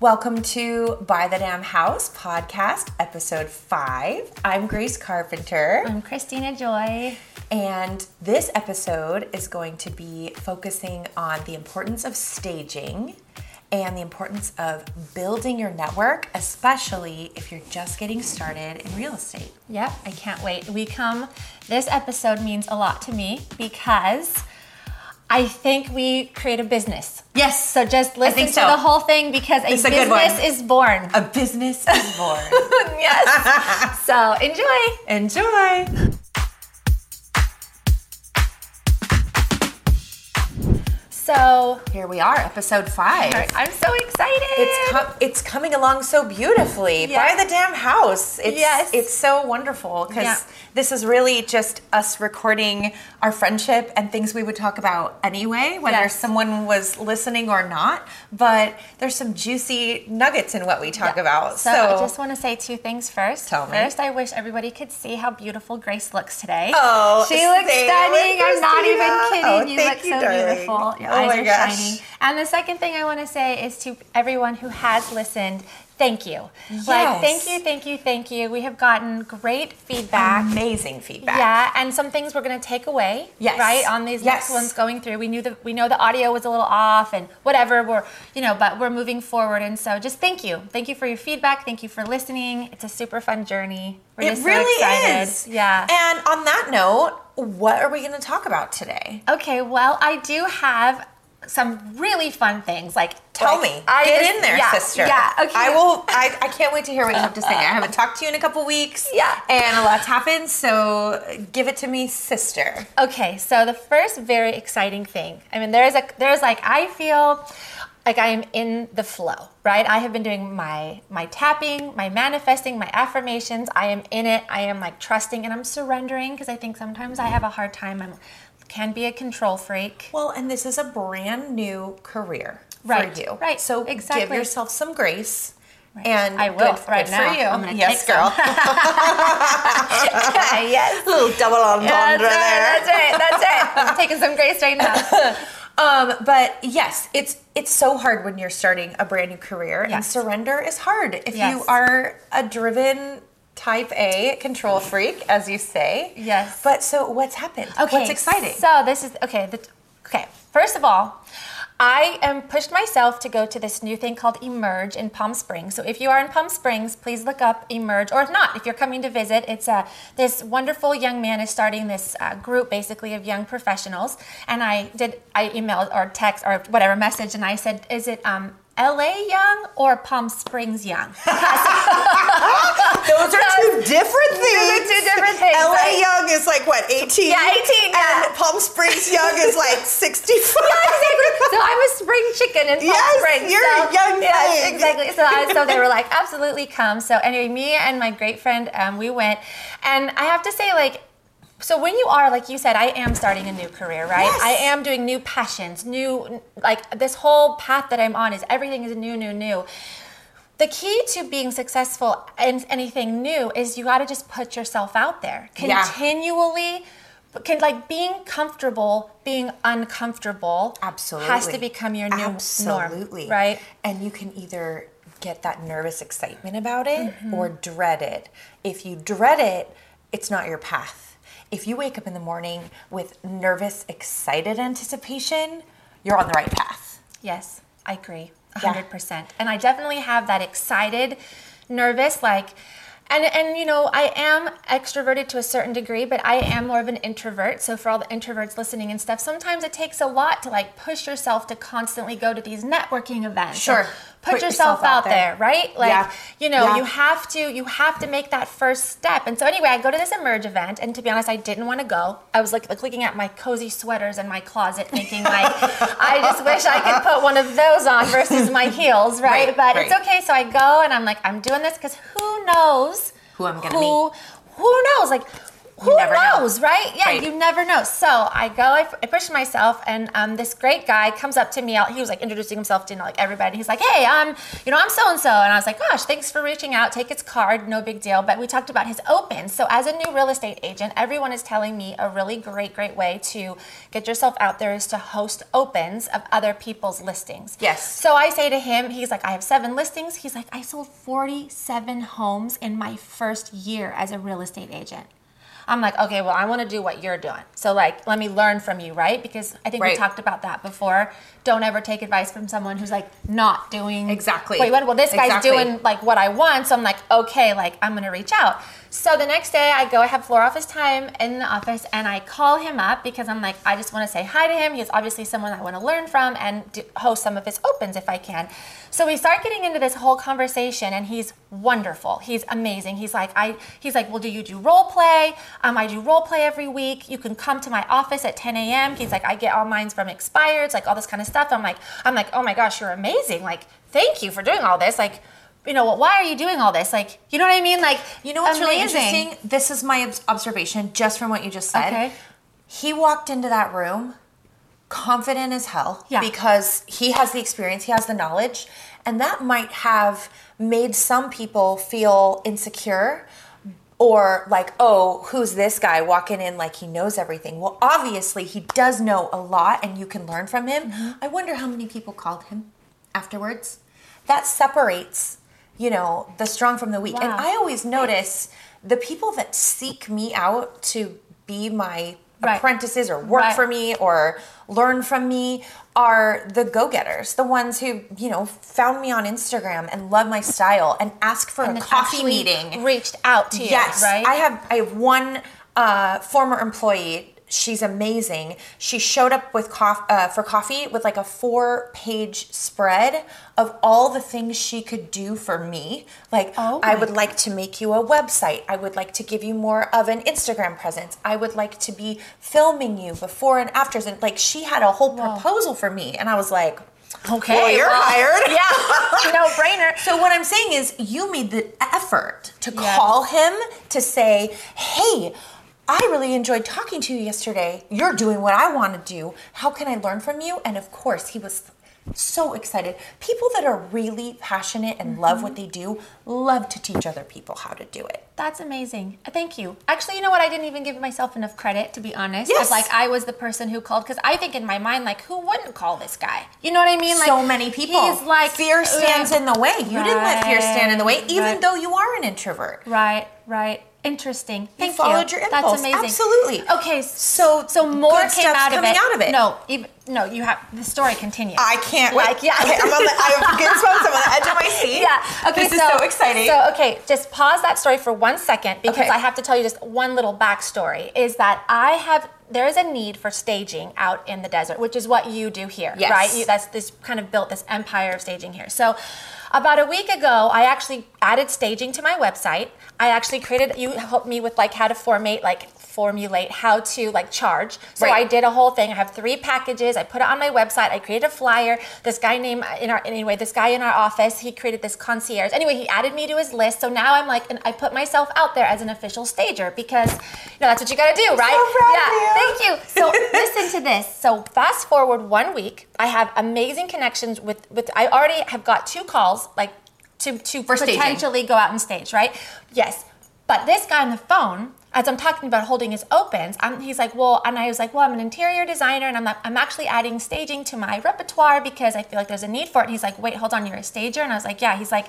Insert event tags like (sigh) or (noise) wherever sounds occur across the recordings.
Welcome to Buy the Damn House podcast, episode five. I'm Grace Carpenter. I'm Christina Joy. And this episode is going to be focusing on the importance of staging and the importance of building your network, especially if you're just getting started in real estate. Yep, I can't wait. We come, this episode means a lot to me because I think we create a business. Yes. So just listen to so. the whole thing because a a business is born. A business is born. (laughs) yes. (laughs) so enjoy. Enjoy. So Here we are, episode five. I'm so excited. It's com- it's coming along so beautifully. Yeah. Buy the damn house. It's, Yes. it's so wonderful because Yeah. this is really just us recording our friendship and things we would talk about anyway, whether Yes. someone was listening or not. But there's some juicy nuggets in what we talk about. So, So, I just want to say two things first. Tell me. First, I wish everybody could see how beautiful Grace looks today. Oh, she looks stunning. I'm not even kidding. Oh, you look you, so darling. beautiful. Oh eyes oh my are gosh. shining. And the second thing I want to say is to everyone who has listened, thank you. Yes. Like, thank you, thank you, thank you. We have gotten great feedback. amazing feedback. Yeah, and some things we're going to take away. Yes. Right on these next ones going through. We knew that we know the audio was a little off and whatever. We're you know, but we're moving forward, and so just thank you, thank you for your feedback. Thank you for listening. It's a super fun journey. We're It just really so excited. is. Yeah. And on that note, what are we going to talk about today? Okay, well, I do have some really fun things. Like, Tell like, me. I Get in there, yeah, sister. Yeah. Okay. I will. I, I can't wait to hear what you have to say. Uh, I haven't talked to you in a couple weeks. Yeah. And a lot's happened. So give it to me, sister. Okay, so the first very exciting thing. I mean, there's a there's like I feel like I am in the flow, right? I have been doing my my tapping, my manifesting, my affirmations. I am in it. I am like trusting and I'm surrendering because I think sometimes I have a hard time. I'm can be a control freak. Well, and this is a brand new career Right, for you. right, So give yourself some grace. And I will good, right good now. for you. I'm gonna yes, take girl. (laughs) (laughs) yes. Little double entendre That's right, there. that's right. That's right. I'm taking some grace right now. (laughs) Um, but yes, it's it's so hard when you're starting a brand new career, and surrender is hard if you are a driven type A control freak, as you say. Yes. But so what's happened? Okay. What's exciting? So this is okay. The, okay. First of all, I am pushed myself to go to this new thing called Emerge in Palm Springs. So if you are in Palm Springs, please look up Emerge, or if not, if you're coming to visit, it's a this wonderful young man is starting this uh, group basically of young professionals. And I did I emailed or text or whatever message, and I said, is it um. LA Young or Palm Springs Young? (laughs) Those are two different things. are two different things, LA right? Young is like what, 18? Yeah, 18, yeah. And Palm Springs Young is like (laughs) 65. so I'm a spring chicken in Palm Yes, Springs. you're so, a young (laughs) yes, thing. exactly. So, I, so they were like, (laughs) absolutely come. So anyway, me and my great friend, um, we went, and I have to say, like. So when you are, like you said, I am starting a new career, right? Yes. I am doing new passions, new, like this whole path that I'm on is everything is new, new, new. The key to being successful in anything new is you got to just put yourself out there Yeah. Can like being comfortable, being uncomfortable, Absolutely. has to become your new Absolutely. norm, right? And you can either get that nervous excitement about it Mm-hmm. or dread it. If you dread it, it's not your path. If you wake up in the morning with nervous, excited anticipation, you're on the right path. Yes, I agree, hundred percent. And I definitely have that excited, nervous, like, and and you know, I am extroverted to a certain degree, but I am more of an introvert. So for all the introverts listening and stuff, sometimes it takes a lot to like push yourself to constantly go to these networking events. Sure. Put, yourself, out there. right? Like, Yeah. you know, Yeah. you have to you have to make that first step. And so anyway, I go to this emerge event, and to be honest, I didn't want to go. I was like, like looking at my cozy sweaters in my closet, thinking like, I just wish I could put one of those on versus my heels, right? Right, but it's okay. So I go, and I'm like, I'm doing this because who knows Who I'm gonna who, Who knows? Like who never know. knows, right? Yeah, Right. you never know. So I go, I, I push myself, and um, this great guy comes up to me. He was like introducing himself to like everybody. He's like, "Hey, um, you know, I'm so and so," and I was like, "Gosh, thanks for reaching out. Take his card, no big deal." But we talked about his opens. So as a new real estate agent, everyone is telling me a really great, great way to get yourself out there is to host opens of other people's listings. Yes. So I say to him, he's like, I have seven listings. He's like, I sold 47 homes in my first year as a real estate agent. I'm like, okay, well, I want to do what you're doing. So, like, let me learn from you, right? Because I think we talked about that before. Don't ever take advice from someone who's like not doing Exactly. Wait, what? Well, this guy's Exactly. doing like what I want, so I'm like, okay, like I'm gonna reach out. So the next day, I go, I have floor office time in the office, and I call him up because I'm like, I just want to say hi to him. He's obviously someone I want to learn from and do, host some of his opens if I can. So we start getting into this whole conversation, and he's wonderful. He's amazing. He's like, I. He's like, well, do you do role play? Um, I do role play every week. You can come to my office at 10 a.m. He's like, I get all mines from expireds, like all this kind of stuff. I'm like, I'm like, oh my gosh, you're amazing. Like, thank you for doing all this. Like, you know, why are you doing all this? Like, you know what I mean? Like, You know what's really amazing. interesting? This is my observation just from what you just said. Okay. He walked into that room confident as hell Yeah. because he has the experience, he has the knowledge, and that might have made some people feel insecure or like, oh, who's this guy walking in like he knows everything? Well, obviously, he does know a lot and you can learn from him. Mm-hmm. I wonder how many people called him afterwards. That separates, you know, the strong from the weak. And I always notice the people that seek me out to be my Right. apprentices or work Right. for me or learn from me are the go-getters the ones who you know found me on instagram and love my style and ask for And a coffee meeting reached out to you, yes right? i have i have one uh, former employee she's amazing. She showed up with cof- uh, for coffee with like a four page spread of all the things she could do for me. Like Oh i would like to make you a website. I would like to give you more of an instagram presence. I would like to be filming you before and afters. And like she had a whole proposal for me. And i was like Okay, well, you're well, hired. (laughs) yeah, no brainer. so what I'm saying is, you made the effort to call him to say, "Hey, I really enjoyed talking to you yesterday. You're doing what I want to do. How can I learn from you?" And of course, he was so excited. People that are really passionate and love what mm-hmm. they do love to teach other people how to do it. That's amazing. Thank you. Actually, you know what? I didn't even give myself enough credit, to be honest. Yes. Like, I was the person who called because I think in my mind, like, who wouldn't call this guy? You know what I mean? Like, so many people. He's like fear uh, stands in the way. You didn't let fear stand in the way, even right. though you are an introvert. Right, right. Interesting. Thank you. followed your impulse. That's amazing. Absolutely. Okay, So so more came out of out of it. No, even no. You have the story continues. I can't wait. Like, yeah. Okay, I'm on the, I have (laughs) goosebumps. I'm on the edge of my seat. Yeah. Okay. This so, is so exciting. So okay, just pause that story for one second because Okay. I have to tell you just one little backstory. Is that I have there is a need for staging out in the desert, which is what you do here, Yes. right? You, that's this kind of built this empire of staging here. So. About a week ago, I actually added staging to my website. I actually created. You helped me with like how to formate, like formulate how to like charge. So Right. I did a whole thing. I have three packages. I put it on my website. I created a flyer. This guy named in our anyway, this guy in our office, he created this concierge. Anyway, he added me to his list. So now I'm like, and I put myself out there as an official stager because you know that's what you got to do, right? so proud of yeah. you. Thank you. So (laughs) listen to this. So fast forward one week, I have amazing connections with with. I already have got two calls like to to For staging. potentially go out and stage, right? Yes. But this guy on the phone, as I'm talking about holding his opens, I'm, he's like, well, and I was like, well, I'm an interior designer, and I'm like, I'm actually adding staging to my repertoire because I feel like there's a need for it. And he's like, wait, hold on, you're a stager, and I was like, yeah. He's like,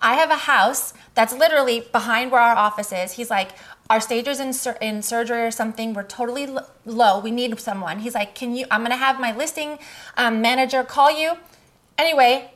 I have a house that's literally behind where our office is. He's like, our stagers in, sur- in surgery or something, we're totally l- low. We need someone. He's like, can you? I'm gonna have my listing um, manager call you. Anyway,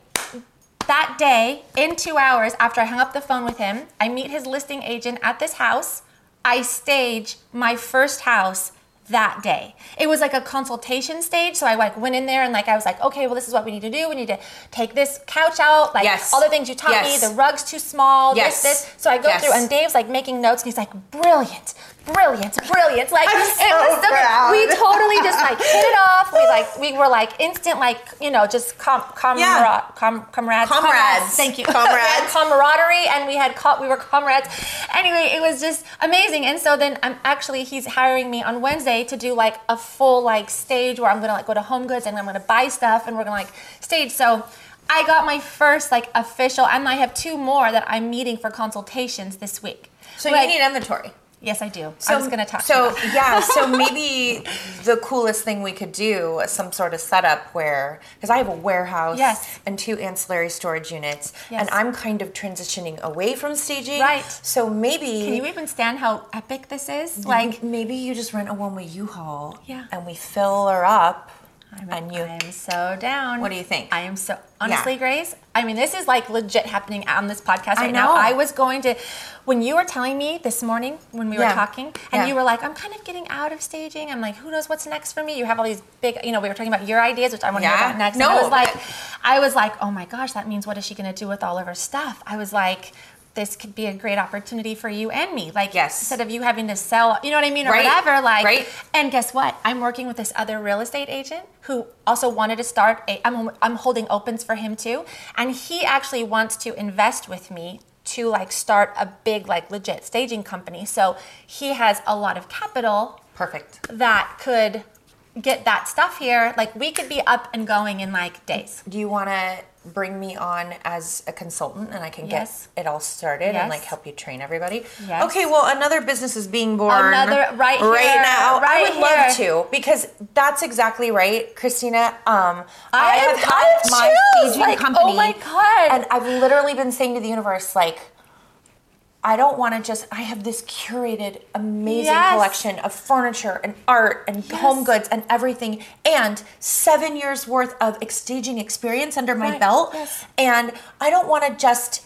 that day, in two hours after I hung up the phone with him, I meet his listing agent at this house. I stage my first house that day. It was like a consultation stage. So I like went in there and like I was like, okay, well this is what we need to do. We need to take this couch out, like Yes. all the things you taught Yes. me. The rug's too small. Yes. This, this. So I go Yes. through and Dave's like making notes and he's like, brilliant, brilliant, brilliant. Like I'm it was so proud. We totally just like hit it off. We like we were like instant like you know just com comrade Yeah. com comrades Comrades. Thank you. (laughs) Comrades. Camaraderie and we had co- we were comrades. Anyway, it was just amazing. And so then I'm actually he's hiring me on Wednesday to do like a full like stage where I'm gonna like go to Home Goods and I'm gonna buy stuff and we're gonna like stage. So I got my first like official and I have two more that I'm meeting for consultations this week. So Like- you need inventory. Yes, I do. So, I was gonna talk. So you about that. yeah, so (laughs) maybe the coolest thing we could do is some sort of setup where because I have a warehouse Yes. and two ancillary storage units, Yes. and I'm kind of transitioning away from staging. Right. So maybe Can you even stand how epic this is? like Like maybe you just rent a one-way U-Haul. Yeah. And we fill her up, I'm, and you. I am so down. What do you think? I am so honestly, Grace. I mean, this is like legit happening on this podcast right now. know. I was going to, when you were telling me this morning when we were talking, and Yeah. you were like, "I'm kind of getting out of staging." I'm like, "Who knows what's next for me?" You have all these big, you know, we were talking about your ideas, which I want to Yeah. hear about next. No, and I was like, I was like, "Oh my gosh, that means what is she going to do with all of her stuff?" I was like. This could be a great opportunity for you and me. Like, Yes. instead of you having to sell, you know what I mean, or Right. whatever. Like, Right. and guess what? I'm working with this other real estate agent who also wanted to start a. I'm I'm holding opens for him too, and he actually wants to invest with me to like start a big like legit staging company. So he has a lot of capital Perfect. that could get that stuff here. Like we could be up and going in like days. Do you want to bring me on as a consultant and I can get it all started Yes. and like help you train everybody? Yes. Okay, well, another business is being born. Another- right right here, now. I right would love to because that's exactly right, Christina. Um, I, I have I have my chills, staging like, oh my God. and I've literally been saying to the universe, like. I don't want to just. I have this curated, amazing Yes. collection of furniture and art and home goods and everything, and seven years worth of staging experience under my Right, belt. yes. And I don't want to just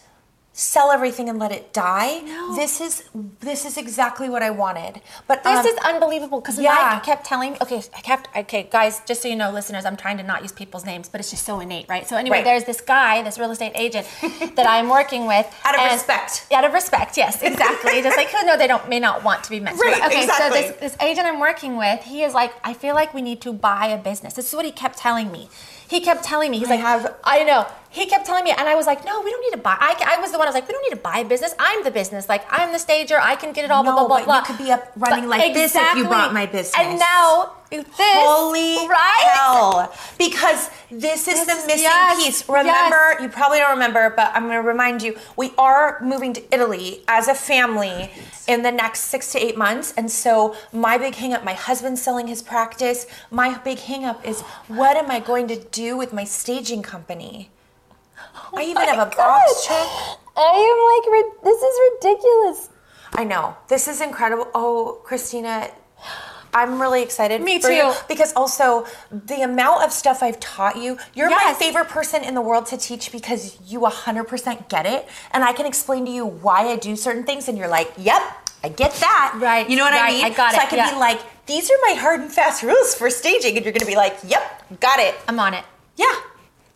sell everything and let it die. No. This is this is exactly what I wanted. But This um, is unbelievable because yeah. Mike kept telling me, okay, I kept, okay, guys, just so you know, listeners, I'm trying to not use people's names, but it's just so innate, right? So anyway, Right. there's this guy, this real estate agent (laughs) that I'm working with. Out of and- respect. Out of respect, yes, (laughs) exactly. just like who know they don't may not want to be mentioned. Right, okay, exactly. so this, this agent I'm working with, he is like, I feel like we need to buy a business. This is what he kept telling me. He kept telling me, he's I like, have- I know. He kept telling me, and I was like, no, we don't need to buy. I, I was the one. I was like, we don't need to buy a business. I'm the business. Like, I'm the stager. I can get it all. No, blah blah but blah. you could be up running But like this if you bought my business. And now this, Holy right? hell! Because this is This the missing yes, piece. Remember, yes. you probably don't remember, but I'm going to remind you: we are moving to Italy as a family in the next six to eight months, and so my big hangup. My husband's selling his practice. My big hangup is what am I going to do with my staging company? Oh I even have a box check. I am like, this is ridiculous. I know. This is incredible. Oh, Christina, I'm really excited. Me for you too. because also the amount of stuff I've taught you, you're my favorite person in the world to teach because you 100% get it. And I can explain to you why I do certain things, and you're like, yep, I get that. Right, You know what I mean? I got so it, I can yeah. be like, these are my hard and fast rules for staging. And you're going to be like, yep, got it. I'm on it. Yeah.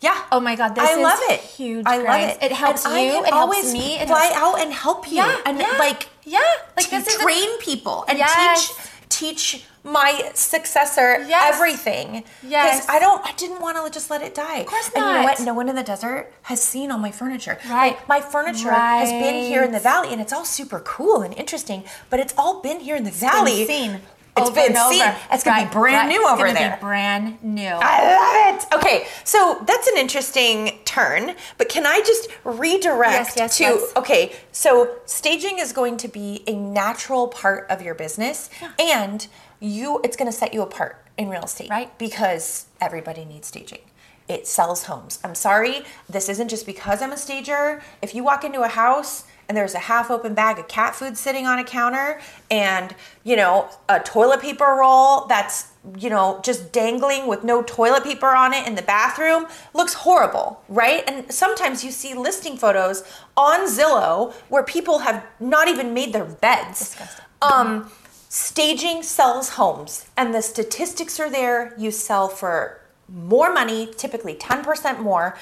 Yeah. Oh my God, this I is love it. huge, I love Grace. it. It helps And you, it helps me, it fly helps- out and help you, Yeah, and yeah, like yeah. Like to this train people and Yes. teach teach my successor Yes. everything. Yes. I don't. I didn't want to just let it die. Of course And you know what? No one in the desert has seen all my furniture. Right. Like, my furniture has been here in the valley, and it's all super cool and interesting. But it's all been here in the valley. seen. It's over been seen. It's gonna Right, be brand right. new It's over there. Be brand new. I love it. Okay, so that's an interesting turn, but can I just redirect Yes, yes, to yes. okay, so staging is going to be a natural part of your business and you it's going to set you apart in real estate, Right. Because everybody needs staging. It sells homes. I'm sorry, this isn't just because I'm a stager. If you walk into a house and there's a half open bag of cat food sitting on a counter and, you know, a toilet paper roll that's, you know, just dangling with no toilet paper on it in the bathroom, looks horrible, right? And sometimes you see listing photos on Zillow where people have not even made their beds. Disgusting. Um, staging sells homes, and the statistics are there. You sell for more money, typically 10% more,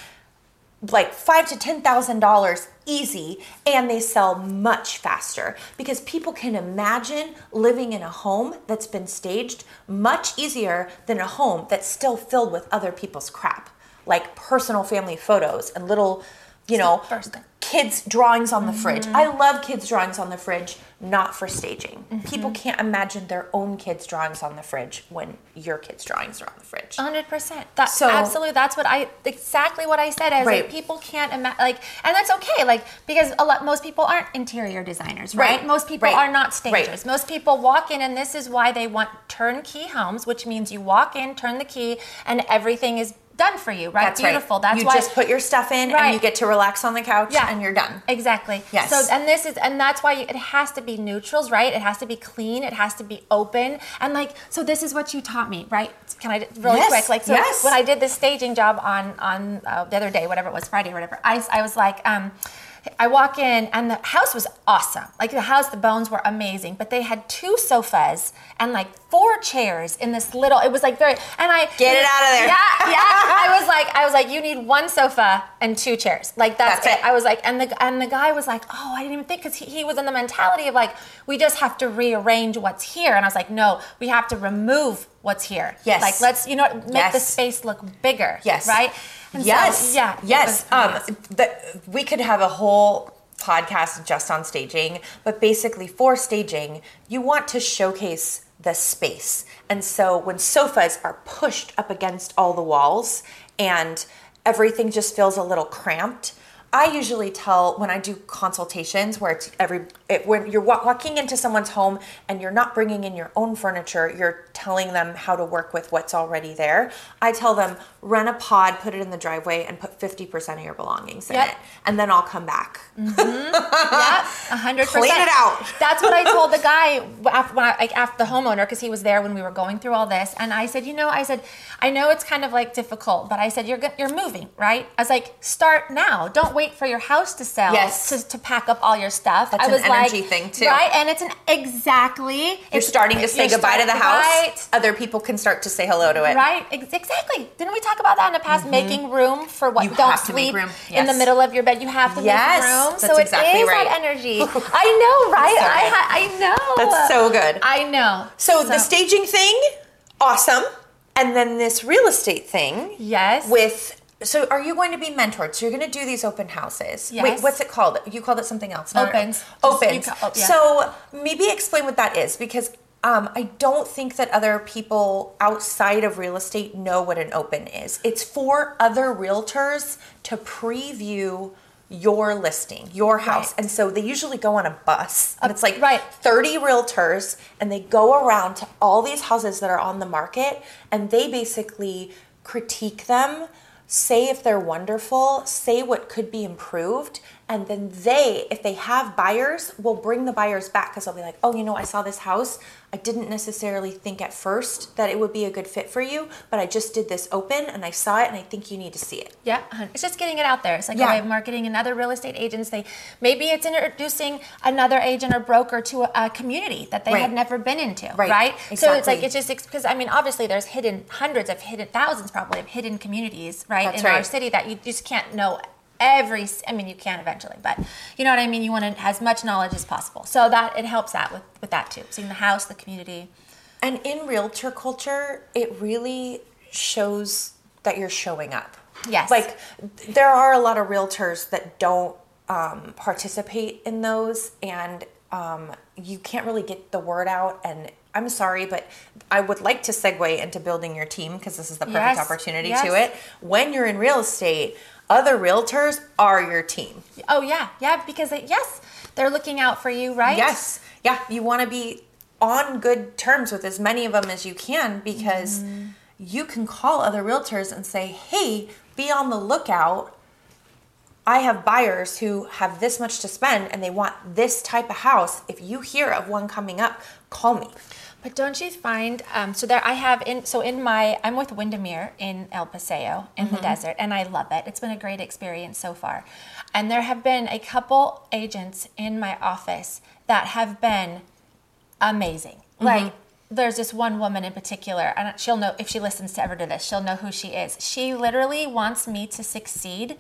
like five to ten thousand dollars easy and they sell much faster. Because people can imagine living in a home that's been staged much easier than a home that's still filled with other people's crap like personal family photos and little you know kids drawings on the fridge i mm-hmm. love kids drawings on the fridge not for staging mm-hmm. people can't imagine their own kids drawings on the fridge when your kids drawings are on the fridge Hundred percent. That So- absolutely. That's what I exactly what I said. I was Right. like, people can't imagine like, and that's okay. Like because a lot most people aren't interior designers, right? Right. Most people Right. are not stagers. Most people walk in, and this is why they want turnkey homes, which means you walk in, turn the key, and everything is done for you. Right? that's Beautiful. right That's you why you just put your stuff in and you get to relax on the couch Yeah. and you're done Exactly. Yes. So, and this is, and that's why you, it has to be neutrals, right? It has to be clean. It has to be open. And like, so this is what you taught me, right? Can I really Yes, quick? Like, so yes. when I did this staging job on on uh, the other day, whatever it was, Friday or whatever, I, I was like, um, I walk in and the house was awesome. Like the house, the bones were amazing, but they had two sofas and like four chairs in this little. It was like very, and I Get it out of there. Yeah, (laughs) yeah. I was like, I was like, you need one sofa and two chairs. Like that's, That's it. it. I was like, and the and the guy was like, oh, I didn't even think because he, he was in the mentality of like, we just have to rearrange what's here, and I was like, no, we have to remove what's here. Yes. Like let's you know make the space look bigger. Yes. Right. And so, yes. yeah. Yes. Um, the, we could have a whole podcast just on staging, but basically for staging, you want to showcase the space. And so when sofas are pushed up against all the walls and everything just feels a little cramped, I usually tell when I do consultations where it's every it, when you're wa- walking into someone's home and you're not bringing in your own furniture, you're telling them how to work with what's already there. I tell them rent a pod, put it in the driveway, and put fifty percent of your belongings in it, and then I'll come back. Mm-hmm. (laughs) Yeah, hundred percent. Clean it out. That's what I told the (laughs) guy after, I, like after the homeowner because he was there when we were going through all this, and I said, you know, I said, I know it's kind of like difficult, but I said you're you're moving, right? I was like, start now. Don't wait for your house to sell Yes. to, to pack up all your stuff. That's I an was energy like, thing, too. right? And it's an exactly. You're it's- starting to say goodbye to the house. right? Other people can start to say hello to it. Right, exactly. Didn't we talk about that in the past? Mm-hmm. Making room for what You don't have to make sleep room. in the middle of your bed. You have to Yes, make room. that's so it exactly is right. that energy. (laughs) I know, right? I ha- I know. That's so good. I know. So, the staging thing, awesome. And then this real estate thing. Yes. With so are you going to be mentored? So you're going to do these open houses. Wait, what's it called? You called it something else. Opens. Just- Opens. ca- oh, yeah. So maybe explain what that is because um, I don't think that other people outside of real estate know what an open is. It's for other realtors to preview your listing, your house. Right. And so they usually go on a bus. And Uh, it's like right. 30 realtors and they go around to all these houses that are on the market and they basically critique them, say if they're wonderful, say what could be improved, and then they, if they have buyers, will bring the buyers back because they'll be like, oh, you know, I saw this house. I didn't necessarily think at first that it would be a good fit for you, but I just did this open and I saw it and I think you need to see it. Yeah, it's just getting it out there. It's like Yeah. marketing and other real estate agents. They maybe it's introducing another agent or broker to a, a community that they Right. had never been into, Right. right? Exactly. So it's like it's just because I mean, obviously there's hidden hundreds of hidden thousands probably of hidden communities, right, That's in our city that you just can't know every. I mean, you can eventually, but you know what I mean. You want to as much knowledge as possible, so that it helps out with with that too. Seeing the house, the community. And in realtor culture, it really shows that you're showing up. Yes. Like there are a lot of realtors that don't um, participate in those, and um, you can't really get the word out. And I'm sorry, but I would like to segue into building your team because this is the perfect Yes. opportunity Yes. to it. When you're in real estate, other realtors are your team. Oh yeah, yeah, because they, yes, they're looking out for you, right? Yes. Yeah. You want to be on good terms with as many of them as you can because Mm-hmm. you can call other realtors and say, hey, be on the lookout. I have buyers who have this much to spend and they want this type of house. If you hear of one coming up, call me. But don't you find um, so there I have in so in my I'm with Windermere in El Paseo in Mm-hmm. the desert and I love it. It's been a great experience so far. And there have been a couple agents in my office that have been amazing. Like there's this one woman in particular, and she'll know if she listens to ever to this, she'll know who she is. She literally wants me to succeed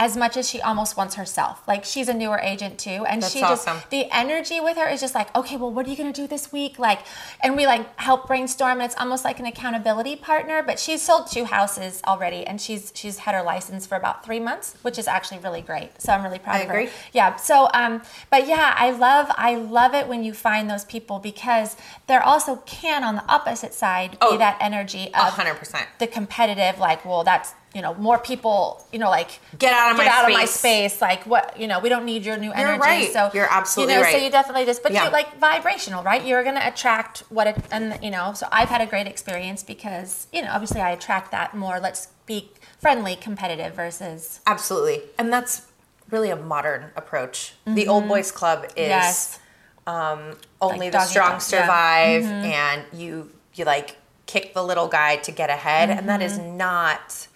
as much as she almost wants herself. Like she's a newer agent too, and That's she awesome. just the energy with her is just like, okay, well, what are you gonna do this week? Like, and we like help brainstorm. And it's almost like an accountability partner. But she's sold two houses already, and she's she's had her license for about three months, which is actually really great. So I'm really proud I of her. agree. Yeah. So, um, but yeah, I love I love it when you find those people because there also can on the opposite side Oh, be that energy of hundred percent. the competitive, like, well, that's you know more people, you know, like Get out of get my out of my space. space. Like what you know, we don't need your new energy. You're right. So You're absolutely you know, So you definitely just, but Yeah. you're like vibrational, right? You're gonna attract what it, and you know. So I've had a great experience because you know, obviously, I attract that more. Let's be friendly, competitive versus Absolutely. And that's really a modern approach. The old boys club is Mm-hmm. yes, um, only Like the strong dog, yeah. survive and you you like kick the little guy to get ahead and that is not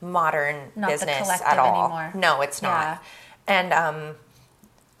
modern. Not business at all. anymore. No, it's not. Yeah. And um,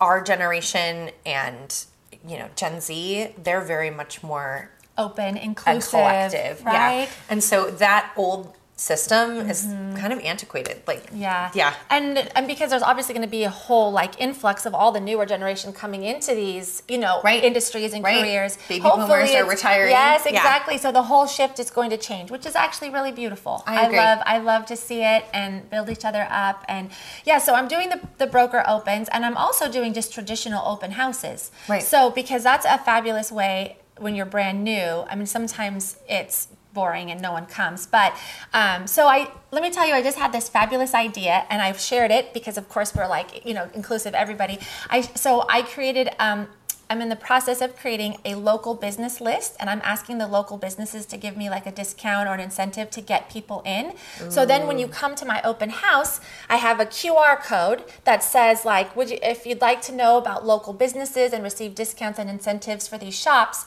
our generation and you know Gen Z, they're very much more open, inclusive, collective, right? yeah. And so that old system is mm-hmm. kind of antiquated. Like Yeah. yeah, And and because there's obviously going to be a whole like influx of all the newer generation coming into these, you know, Right. industries and Right. careers. Baby boomers are retiring. Yes, Yeah. exactly. So the whole shift is going to change, which is actually really beautiful. I agree. love I love to see it and build each other up and yeah, so I'm doing the the broker opens and I'm also doing just traditional open houses. Right. So because that's a fabulous way when you're brand new. I mean sometimes it's boring and no one comes. But um, so I let me tell you, I just had this fabulous idea and I've shared it because of course we're like you know inclusive everybody. I so I created. Um, I'm in the process of creating a local business list and I'm asking the local businesses to give me like a discount or an incentive to get people in. So then when you come to my open house, I have a QR code that says like would you if you'd like to know about local businesses and receive discounts and incentives for these shops,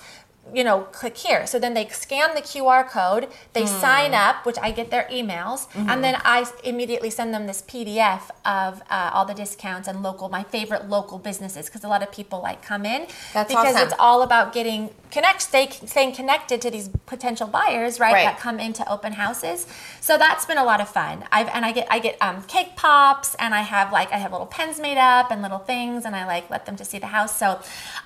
you know, click here. So then they scan the QR code, they sign up, which I get their emails, and then I immediately send them this PDF of uh, all the discounts and local, my favorite local businesses, because a lot of people like come in That's because awesome. it's all about getting connect, stay, staying connected to these potential buyers, right, Right. That come into open houses. So that's been a lot of fun. I've and I get I get um, cake pops, and I have like I have little pens made up and little things, and I like let them to see the house. So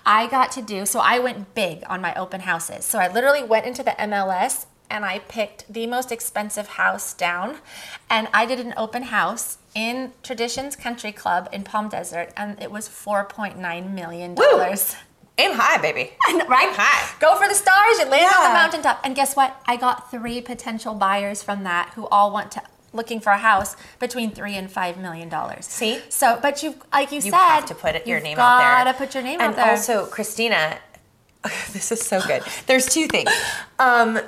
I got to do. So I went big on my open houses. So I literally went into the MLS and I picked the most expensive house down, and I did an open house in Traditions Country Club in Palm Desert, and it was four point nine million dollars. aim high, baby. (laughs) Right? Aim high. Go for the stars. You land on the mountaintop. And guess what? I got three potential buyers from that who all want to looking for a house between three and five million dollars. See? So, but you, like you, You said, have to put it, your name out there. Gotta put your name and out there. And also, Christina, (laughs) this is so good. There's two things. Um,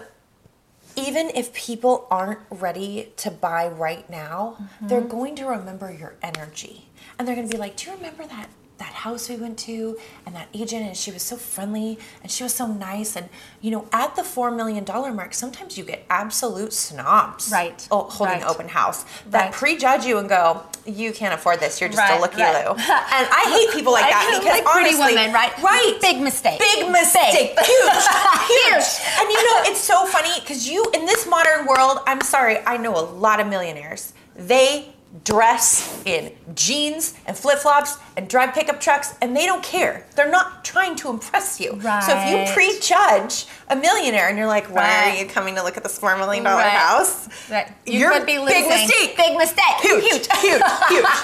even if people aren't ready to buy right now, they're Mm-hmm. going to remember your energy, and they're going to be like, "Do you remember that?" That house we went to, and that agent, and she was so friendly, and she was so nice, and you know, at the four million dollar mark, sometimes you get absolute snobs, Right, Oh, holding right. open house that Right. prejudge you and go, "You can't afford this. You're just Right, a looky right. loo." And I hate (laughs) people like that because like pretty honestly, women, right? Right. Big mistake. Big mistake. (laughs) (laughs) Huge. Huge. And you know, it's so funny because you, in this modern world, I'm sorry, I know a lot of millionaires. They dress in jeans and flip flops and drive pickup trucks and they don't care. They're not trying to impress you. Right. So if you prejudge a millionaire and you're like, why Right. are you coming to look at this $4 million Right. house? Right. You You're could be losing. big mistake. Big mistake. Huge, huge, huge, huge. (laughs)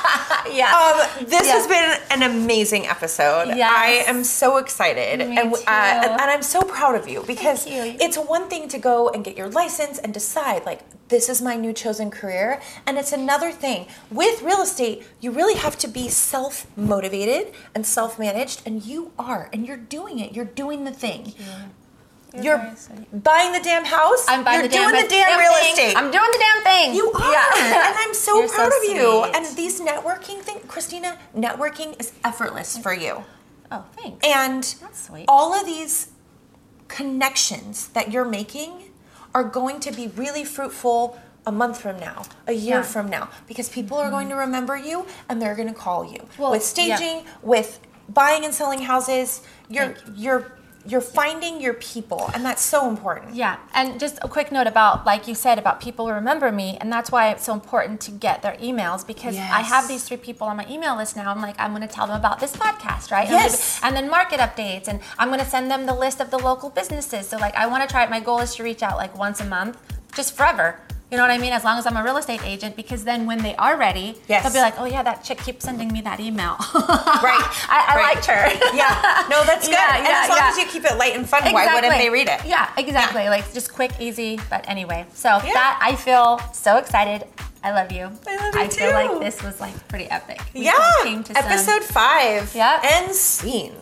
Yeah. Um, this Yeah. has been an amazing episode. Yes. I am so excited, Me and, too. Uh, and and I'm so proud of you because you. it's one thing to go and get your license and decide like this is my new chosen career, and it's another thing with real estate. You really have to be self motivated and self managed, and you are, and you're doing it. You're doing the thing. You're You're buying the damn house. I'm buying You're the damn, the damn real thing. estate. I'm doing the damn thing. You are, Yeah. and I'm so (laughs) You're so proud of you. sweet. And these networking thing, Christina, networking is effortless for you. oh, thanks. And all of these connections that you're making are going to be really fruitful a month from now, a year Yeah. from now, because people are going to mm-hmm. remember you and they're going to call you Well, with yeah. staging, with buying and selling houses. You're you're you're finding your people, and that's so important. Yeah, and just a quick note about, like you said, about people who remember me, and that's why it's so important to get their emails because I have these three people on my email list now. I'm like, I'm going to tell them about this podcast, right? And Yes. And then market updates, and I'm going to send them the list of the local businesses. So, like, I want to try. it My goal is to reach out like once a month, just forever. You know what I mean? As long as I'm a real estate agent, because then when they are ready, Yes. they'll be like, "Oh yeah, that chick keeps sending me that email." (laughs) Right. I, I right. liked her. Yeah. No, that's (laughs) good. Yeah, and yeah, as long yeah. as you keep it light and fun, why wouldn't they read it? Yeah, exactly. Like just quick, easy. But anyway, so that I feel so excited. I love you. I love you I feel like this was like pretty epic. We Yeah. to some- Episode five. Yeah. And scene.